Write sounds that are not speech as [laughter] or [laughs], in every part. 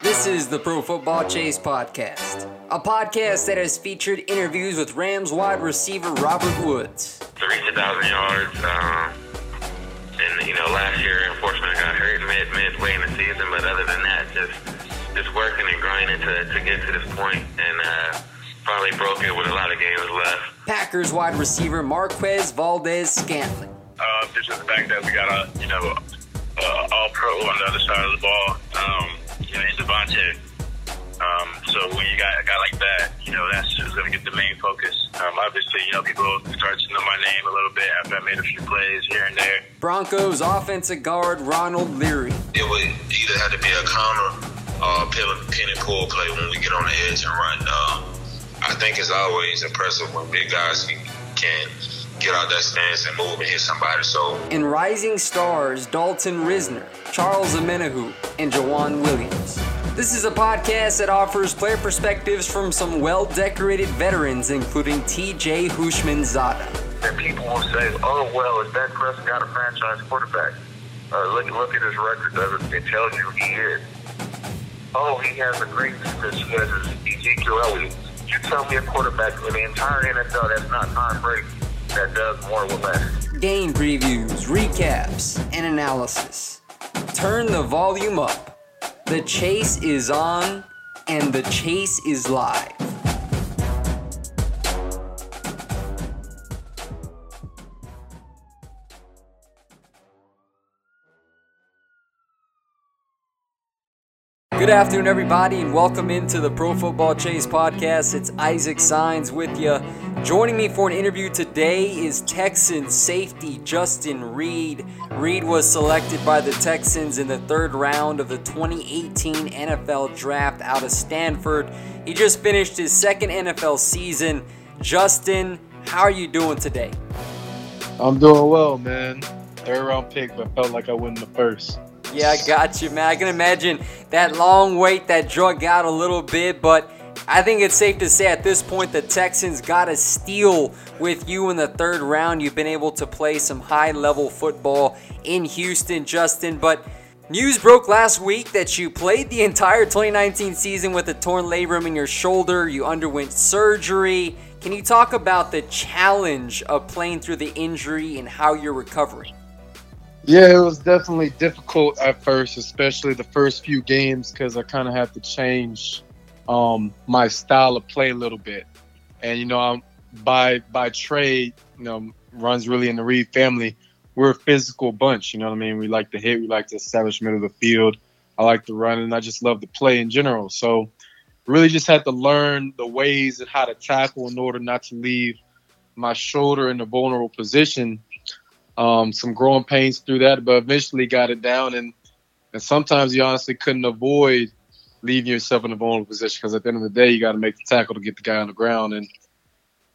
This is the Pro Football Chase Podcast, a podcast that has featured interviews with Rams wide receiver Robert Woods. to reach a thousand yards. Um, and you know, last year, unfortunately, I got hurt mid midway in the season. But other than that, just just working and grinding to, to get to this point, and uh, finally broke it with a lot of games left. Packers wide receiver Marquez Valdes-Scantling. uh, just the fact that we got a you know uh, all pro on the other side of the ball, um, you know, in Davante. Um, so when you got a guy like that, you know, that's just going to get the main focus. Um, obviously, you know, people start to know my name a little bit after I made a few plays here and there. Broncos offensive guard Ronald Leary. it would either have to be a counter or a pin, pin and pull play when we get on the edge and run. Um, I think it's always impressive when big guys can, can get out that stance and move and hit somebody. So And rising stars Dalton Risner, Charles Omenihu, and Jawan Williams. This is a podcast that offers player perspectives from some well decorated veterans, including TJ Houshmandzadeh. And people will say, "Oh well, is Dak Prescott a franchise quarterback?" Uh, look, look at his record. Does it? It tells you he is. Oh, he has a great defense. He has Ezekiel Elliott. You tell me a quarterback in the entire NFL that's not Tom Brady that does more with less. Game previews, recaps, and analysis. Turn the volume up. The chase is on, and the chase is live. Good afternoon, everybody, and welcome into the Pro Football Chase podcast. It's Isaac Signs with you. Joining me for an interview today is Texans safety Justin Reid. Reid was selected by the Texans in the third round of the 2018 NFL Draft out of Stanford. He just finished his second NFL season. Justin, how are you doing today? I'm doing well, man. Third round pick, but felt like I won the first. Yeah, I got you, man. I can imagine that long wait that drug out a little bit, but I think it's safe to say at this point the Texans got a steal with you in the third round. You've been able to play some high level football in Houston, Justin, but news broke last week that you played the entire 2019 season with a torn labrum in your shoulder. You underwent surgery. Can you talk about the challenge of playing through the injury and how you're recovering? Yeah, it was definitely difficult at first, especially the first few games, because I kind of had to change um, my style of play a little bit. And you know, I'm by by trade, you know, runs really in the Reid family. We're a physical bunch. You know what I mean? We like to hit. We like to establish middle of the field. I like to run, and I just love to play in general. So, really, just had to learn the ways and how to tackle in order not to leave my shoulder in a vulnerable position um, some growing pains through that, but eventually got it down. And, and sometimes you honestly couldn't avoid leaving yourself in a vulnerable position because at the end of the day, you got to make the tackle to get the guy on the ground and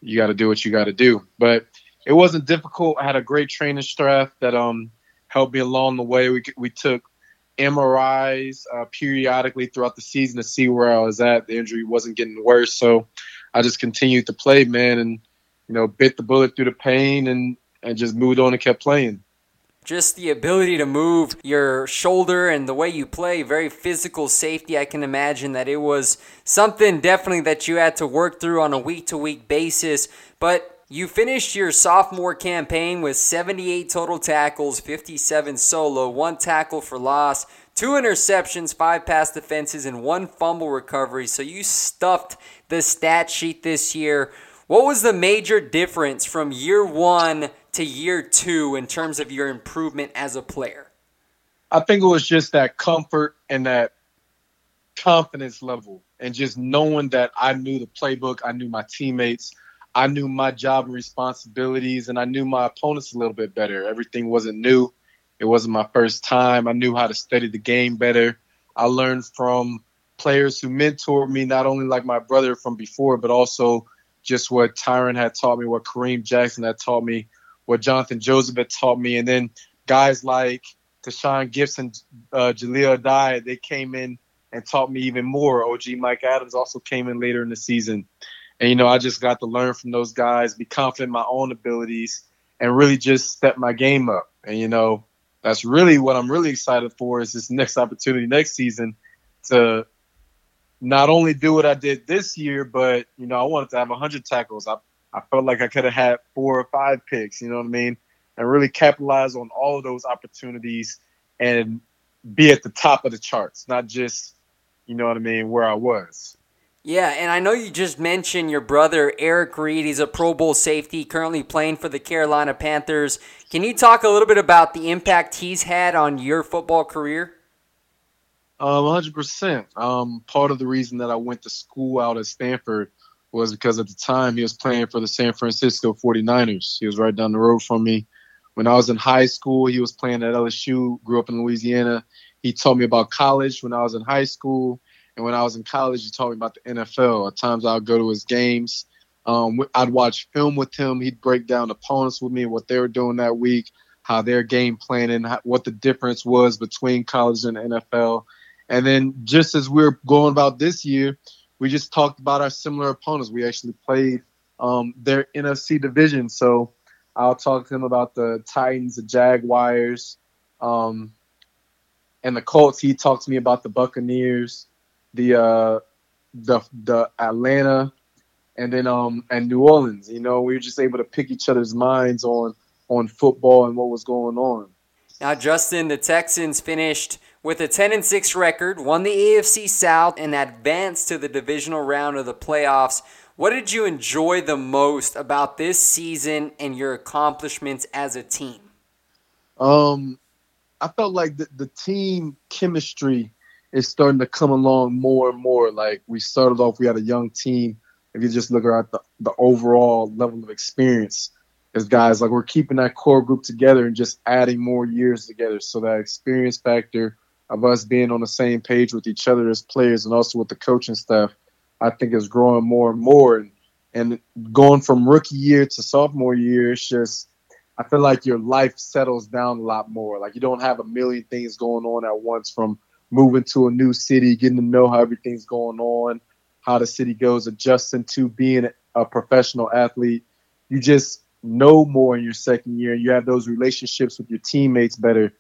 you got to do what you got to do. But it wasn't difficult. I had a great training staff that um, helped me along the way. We, we took MRIs uh, periodically throughout the season to see where I was at. The injury wasn't getting worse, so I just continued to play, man, and you know, bit the bullet through the pain and and just moved on and kept playing. Just the ability to move your shoulder and the way you play, very physical safety. I can imagine that it was something definitely that you had to work through on a week to week basis. But you finished your sophomore campaign with 78 total tackles, 57 solo, one tackle for loss, two interceptions, five pass defenses, and one fumble recovery. So you stuffed the stat sheet this year. What was the major difference from year one to year two in terms of your improvement as a player? I think it was just that comfort and that confidence level, and just knowing that I knew the playbook, I knew my teammates, I knew my job and responsibilities, and I knew my opponents a little bit better. Everything wasn't new. It wasn't my first time. I knew how to study the game better. I learned from players who mentored me, not only like my brother from before, but also just what Tyrann had taught me, what Kareem Jackson had taught me, what Jonathan Joseph had taught me, and then guys like Tashaun Gipson, uh, Jahleel Addae, they came in and taught me even more. OG Mike Adams also came in later in the season. And, you know, I just got to learn from those guys, be confident in my own abilities, and really just step my game up. And, you know, that's really what I'm really excited for is this next opportunity next season to not only do what I did this year, but, you know, I wanted to have 100 tackles. I I felt like I could have had four or five picks, you know what I mean? And really capitalize on all of those opportunities and be at the top of the charts, not just, you know what I mean, where I was. Yeah, and I know you just mentioned your brother Eric Reid. He's a Pro Bowl safety, currently playing for the Carolina Panthers. Can you talk a little bit about the impact he's had on your football career? Um, 100%. Um, part of the reason that I went to school out at Stanford was because at the time he was playing for the San Francisco 49ers. He was right down the road from me. When I was in high school, he was playing at LSU, grew up in Louisiana. He told me about college when I was in high school. And when I was in college, he told me about the NFL. At times I'd go to his games. Um, I'd watch film with him. He'd break down opponents with me, what they were doing that week, how their game planning, what the difference was between college and NFL. And then just as we we're going about this year, we just talked about our similar opponents. We actually played um, their NFC division. So I'll talk to him about the Titans, the Jaguars, um, and the Colts. He talked to me about the Buccaneers, the uh, the the Atlanta, and then um and New Orleans. You know, we were just able to pick each other's minds on on football and what was going on. Now, Justin, the Texans finished with a 10 and 6 record, won the AFC South, and advanced to the divisional round of the playoffs. What did you enjoy the most about this season and your accomplishments as a team? Um, I felt like the, the team chemistry is starting to come along more and more. Like we started off, we had a young team. If you just look at the, the overall level of experience, as guys, like we're keeping that core group together and just adding more years together. So that experience factor of us being on the same page with each other as players and also with the coaching staff, I think is growing more and more. And, and going from rookie year to sophomore year, it's just, I feel like your life settles down a lot more. Like you don't have a million things going on at once from moving to a new city, getting to know how everything's going on, how the city goes, adjusting to being a professional athlete. You just know more in your second year. You have those relationships with your teammates better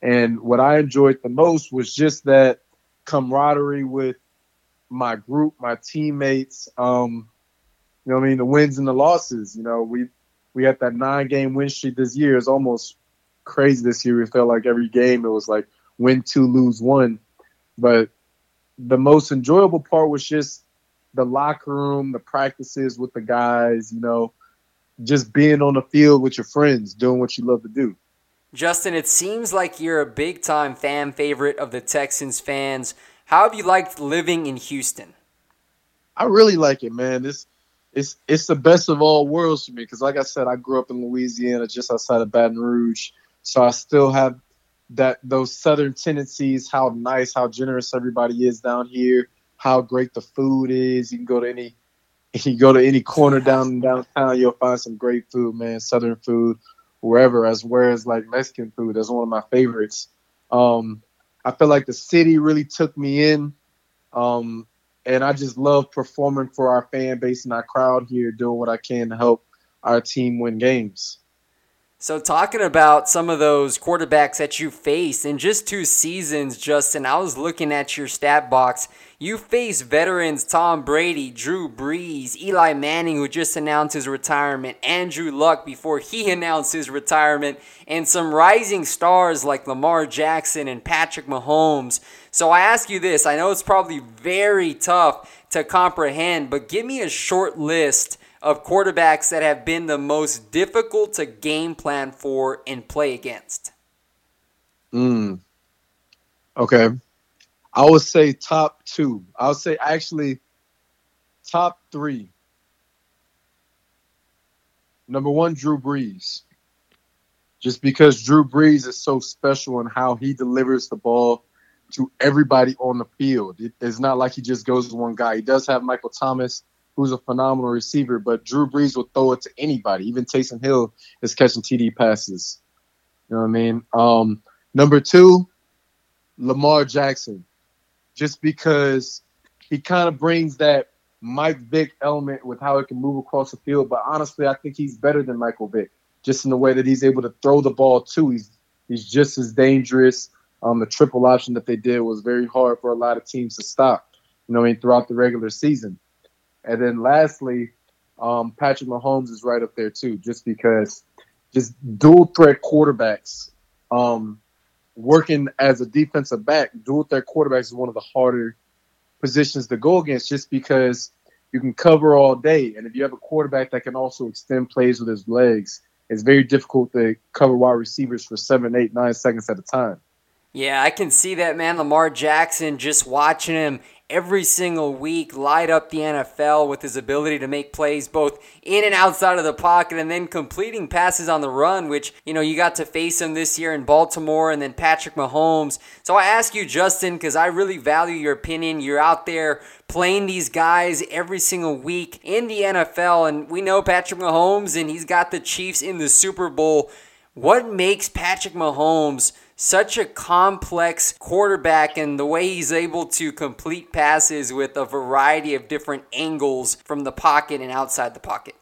and what I enjoyed the most was just that camaraderie with my group, my teammates. Um, you know, I mean, the wins and the losses. You know, we we had that nine game win streak this year. It's almost crazy this year. We felt like every game it was like win two, lose one. But the most enjoyable part was just the locker room, the practices with the guys. You know, just being on the field with your friends, doing what you love to do. Justin, it seems like you're a big time fan favorite of the Texans fans. How have you liked living in Houston? I really like it, man. It's it's it's the best of all worlds for me because, like I said, I grew up in Louisiana, just outside of Baton Rouge, so I still have that those southern tendencies. How nice, how generous everybody is down here. How great the food is. You can go to any [laughs] you can go to any corner down downtown, you'll find some great food, man. Southern food wherever, as whereas like Mexican food, that's one of my favorites. Um, I feel like the city really took me in. Um, and I just love performing for our fan base and our crowd here, doing what I can to help our team win games. So, talking about some of those quarterbacks that you faced in just two seasons, Justin, I was looking at your stat box. You faced veterans Tom Brady, Drew Brees, Eli Manning, who just announced his retirement, Andrew Luck before he [laughs] announced his retirement, and some rising stars like Lamar Jackson and Patrick Mahomes. So, I ask you this I know it's probably very tough to comprehend, but give me a short list of quarterbacks that have been the most difficult to game plan for and play against? Mm. Okay. I would say top two. I would say actually top three. Number one, Drew Brees. Just because Drew Brees is so special in how he delivers the ball to everybody on the field. it's not like he just goes to one guy. He does have Michael Thomas, who's a phenomenal receiver, but Drew Brees will throw it to anybody. Even Taysom Hill is catching TD passes. You know what I mean? Um, number two, Lamar Jackson. Just because he kind of brings that Mike Vick element with how he can move across the field. But honestly, I think he's better than Michael Vick, just in the way that he's able to throw the ball too. He's he's just as dangerous. Um, the triple option that they did was very hard for a lot of teams to stop. You know, what I mean, throughout the regular season. And then lastly, um, Patrick Mahomes is right up there too, just because just dual threat quarterbacks um, working as a defensive back, dual threat quarterbacks is one of the harder positions to go against just because you can cover all day. And if you have a quarterback that can also extend plays with his legs, it's very difficult to cover wide receivers for seven, eight, nine seconds at a time. Yeah, I can see that, man. Lamar Jackson, just watching him every single week light up the NFL with his ability to make plays both in and outside of the pocket and then completing passes on the run, which, you know, you got to face him this year in Baltimore and then Patrick Mahomes. So I ask you, Justin, because I really value your opinion. You're out there playing these guys every single week in the NFL, and we know Patrick Mahomes and he's got the Chiefs in the Super Bowl. What makes Patrick Mahomes such a complex quarterback and the way he's able to complete passes with a variety of different angles from the pocket and outside the pocket.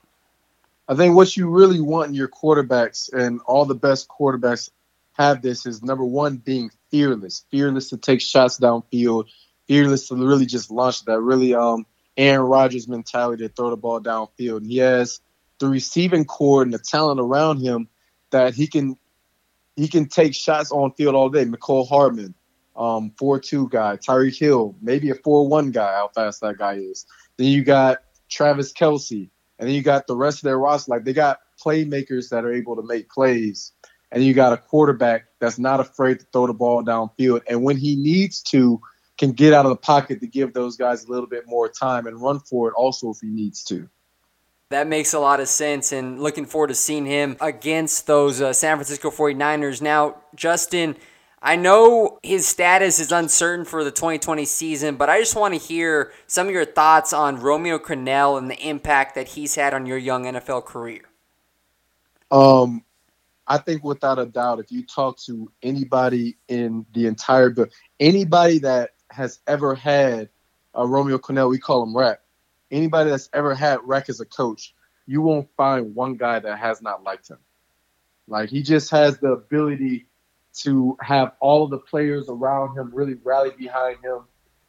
I think what you really want in your quarterbacks, and all the best quarterbacks have this, is number one, being fearless. Fearless to take shots downfield, fearless to really just launch that really um Aaron Rodgers mentality to throw the ball downfield. And he has the receiving core and the talent around him that he can he can take shots on field all day. Mecole Hardman, um, four two guy, Tyreek Hill, maybe a four one guy. How fast that guy is. Then you got Travis Kelce. and then you got the rest of their roster. Like they got playmakers that are able to make plays, and you got a quarterback that's not afraid to throw the ball downfield, and when he needs to, can get out of the pocket to give those guys a little bit more time and run for it. Also, if he needs to. That makes a lot of sense, and looking forward to seeing him against those uh, San Francisco 49ers. Now, Justin, I know his status is uncertain for the 2020 season, but I just want to hear some of your thoughts on Romeo Crennel and the impact that he's had on your young NFL career. Um, I think without a doubt, if you talk to anybody in the entire anybody that has ever had a Romeo Crennel, we call him Rap anybody that's ever had Reck as a coach, you won't find one guy that has not liked him. Like he just has the ability to have all of the players around him really rally behind him.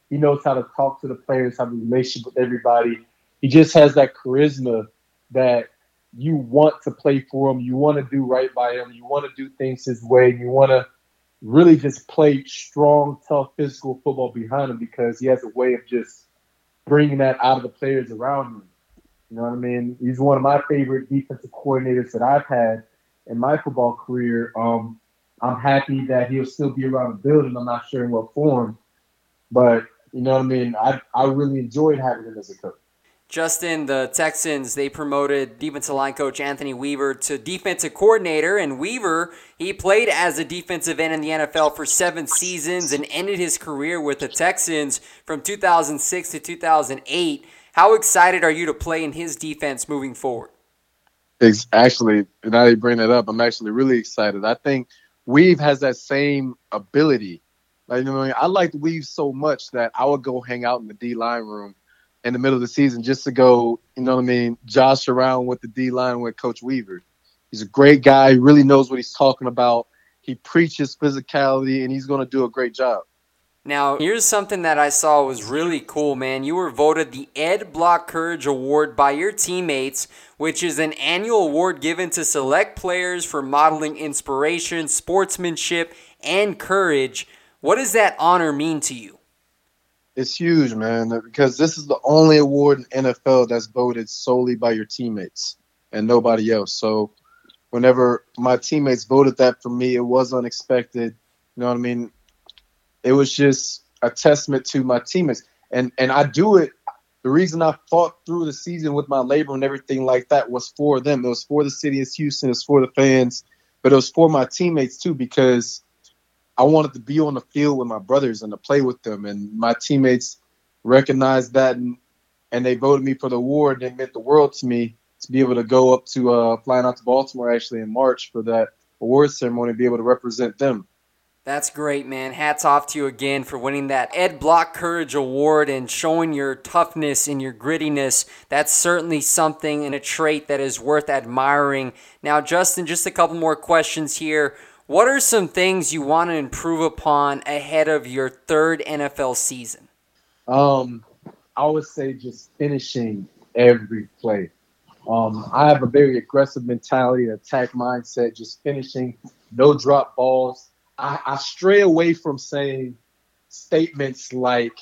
He knows how to talk to the players, have a relationship with everybody. He just has that charisma that you want to play for him. You want to do right by him. You want to do things his way. You want to really just play strong, tough, physical football behind him because he has a way of just bringing that out of the players around him. You know what I mean? He's one of my favorite defensive coordinators that I've had in my football career. Um, I'm happy that he'll still be around the building. I'm not sure in what form, but you know what I mean. I I really enjoyed having him as a coach. Justin, the Texans, they promoted defensive line coach Anthony Weaver to defensive coordinator. And Weaver, he played as a defensive end in the NFL for seven seasons and ended his career with the Texans from 2006 to 2008. How excited are you to play in his defense moving forward? It's actually, now you bring that up, I'm actually really excited. I think Weave has that same ability Like, you know? I liked Weave so much that I would go hang out in the D line room in the middle of the season just to go, you know what I mean, josh around with the D line with Coach Weaver. He's a great guy. He really knows what he's talking about. He preaches physicality, and he's going to do a great job. Now, here's something that I saw was really cool, man. You were voted the Ed Block Courage Award by your teammates, which is an annual award given to select players for modeling inspiration, sportsmanship, and courage. What does that honor mean to you? It's huge, man, because this is the only award in NFL that's voted solely by your teammates and nobody else. So, whenever my teammates voted that for me, it was unexpected. You know what I mean? it was just a testament to my teammates. And and I do it. The reason I fought through the season with my labor and everything like that was for them. It was for the city of Houston. It was for the fans, but it was for my teammates too because I wanted to be on the field with my brothers and to play with them. And my teammates recognized that and, and they voted me for the award. And meant the world to me to be able to go up to uh, flying out to Baltimore actually in March for that award ceremony and be able to represent them. That's great, man. Hats off to you again for winning that Ed Block Courage Award and showing your toughness and your grittiness. That's certainly something and a trait that is worth admiring. Now, Justin, just a couple more questions here. What are some things you want to improve upon ahead of your third NFL season? Um, I would say just finishing every play. Um, I have a very aggressive mentality, attack mindset, just finishing, no drop balls I, I stray away from saying statements like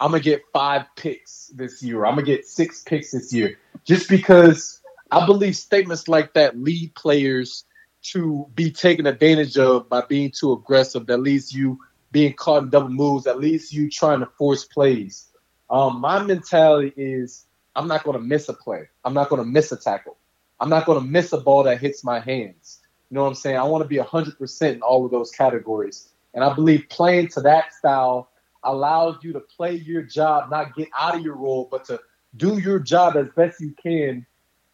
I'm gonna get five picks this year. I'm gonna get six picks this year, just because I believe statements like that lead players to be taken advantage of by being too aggressive. That leads you being caught in double moves. That leads you trying to force plays. Um, my mentality is I'm not gonna miss a play. I'm not gonna miss a tackle. I'm not gonna miss a ball that hits my hands. You know what I'm saying? I want to be 100% in all of those categories. And I believe playing to that style allows you to play your job, not get out of your role, but to do your job as best you can.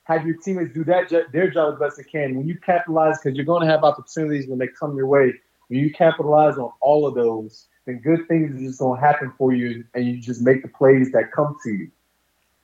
Have your teammates do that their job as best they can. When you capitalize, because you're going to have opportunities when they come your way. When you capitalize on all of those, then good things are just going to happen for you, and you just make the plays that come to you.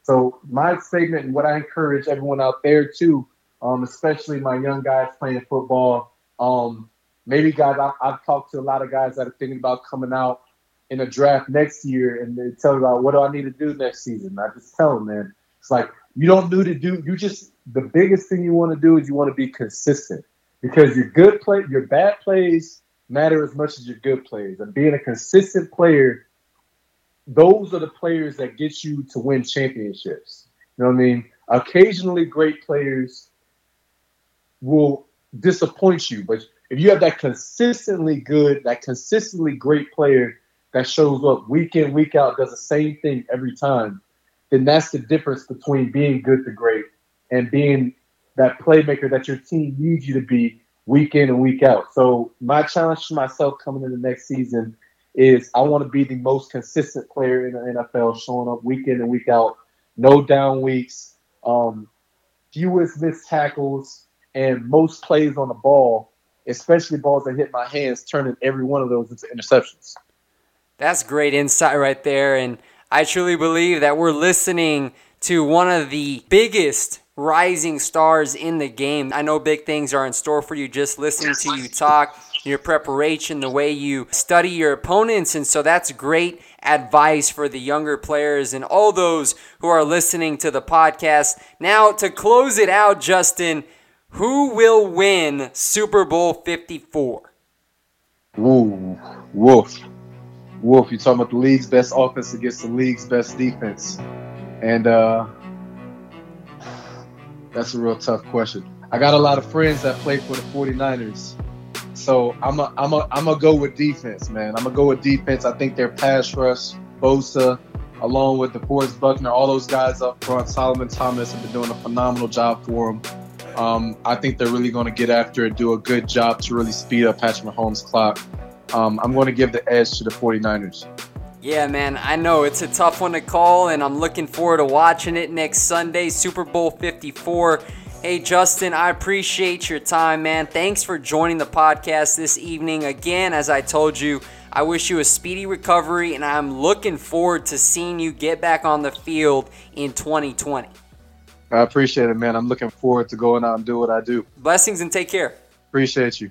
So my statement and what I encourage everyone out there too um, especially my young guys playing football. Um, maybe guys, I, I've talked to a lot of guys that are thinking about coming out in a draft next year, and they tell me about what do I need to do next season. I just tell them, man, it's like you don't need to do. You just the biggest thing you want to do is you want to be consistent because your good play, your bad plays matter as much as your good plays, and being a consistent player. Those are the players that get you to win championships. You know what I mean? Occasionally, great players will disappoint you. But if you have that consistently good, that consistently great player that shows up week in, week out, does the same thing every time, then that's the difference between being good to great and being that playmaker that your team needs you to be week in and week out. So my challenge to myself coming into the next season is I want to be the most consistent player in the NFL, showing up week in and week out, no down weeks, um, fewest missed tackles, and most plays on the ball, especially balls that hit my hands, turning every one of those into interceptions. That's great insight right there. And I truly believe that we're listening to one of the biggest rising stars in the game. I know big things are in store for you just listening to you talk, your preparation, the way you study your opponents. And so that's great advice for the younger players and all those who are listening to the podcast. Now, to close it out, Justin, who will win Super Bowl 54? Ooh, Wolf. Wolf, you're talking about the league's best offense against the league's best defense. And uh, that's a real tough question. I got a lot of friends that play for the 49ers. So I'm a, I'm a, I'm gonna go with defense, man. I'm gonna go with defense. I think their pass rush, Bosa, along with the DeForest Buckner, all those guys up front, Solomon Thomas have been doing a phenomenal job for them. Um, I think they're really going to get after it, do a good job to really speed up Patrick Mahomes' clock. Um, I'm going to give the edge to the 49ers. Yeah, man, I know it's a tough one to call, and I'm looking forward to watching it next Sunday, Super Bowl 54. Hey, Justin, I appreciate your time, man. Thanks for joining the podcast this evening. Again, as I told you, I wish you a speedy recovery, and I'm looking forward to seeing you get back on the field in 2020. I appreciate it, man. I'm looking forward to going out and do what I do. Blessings and take care. Appreciate you.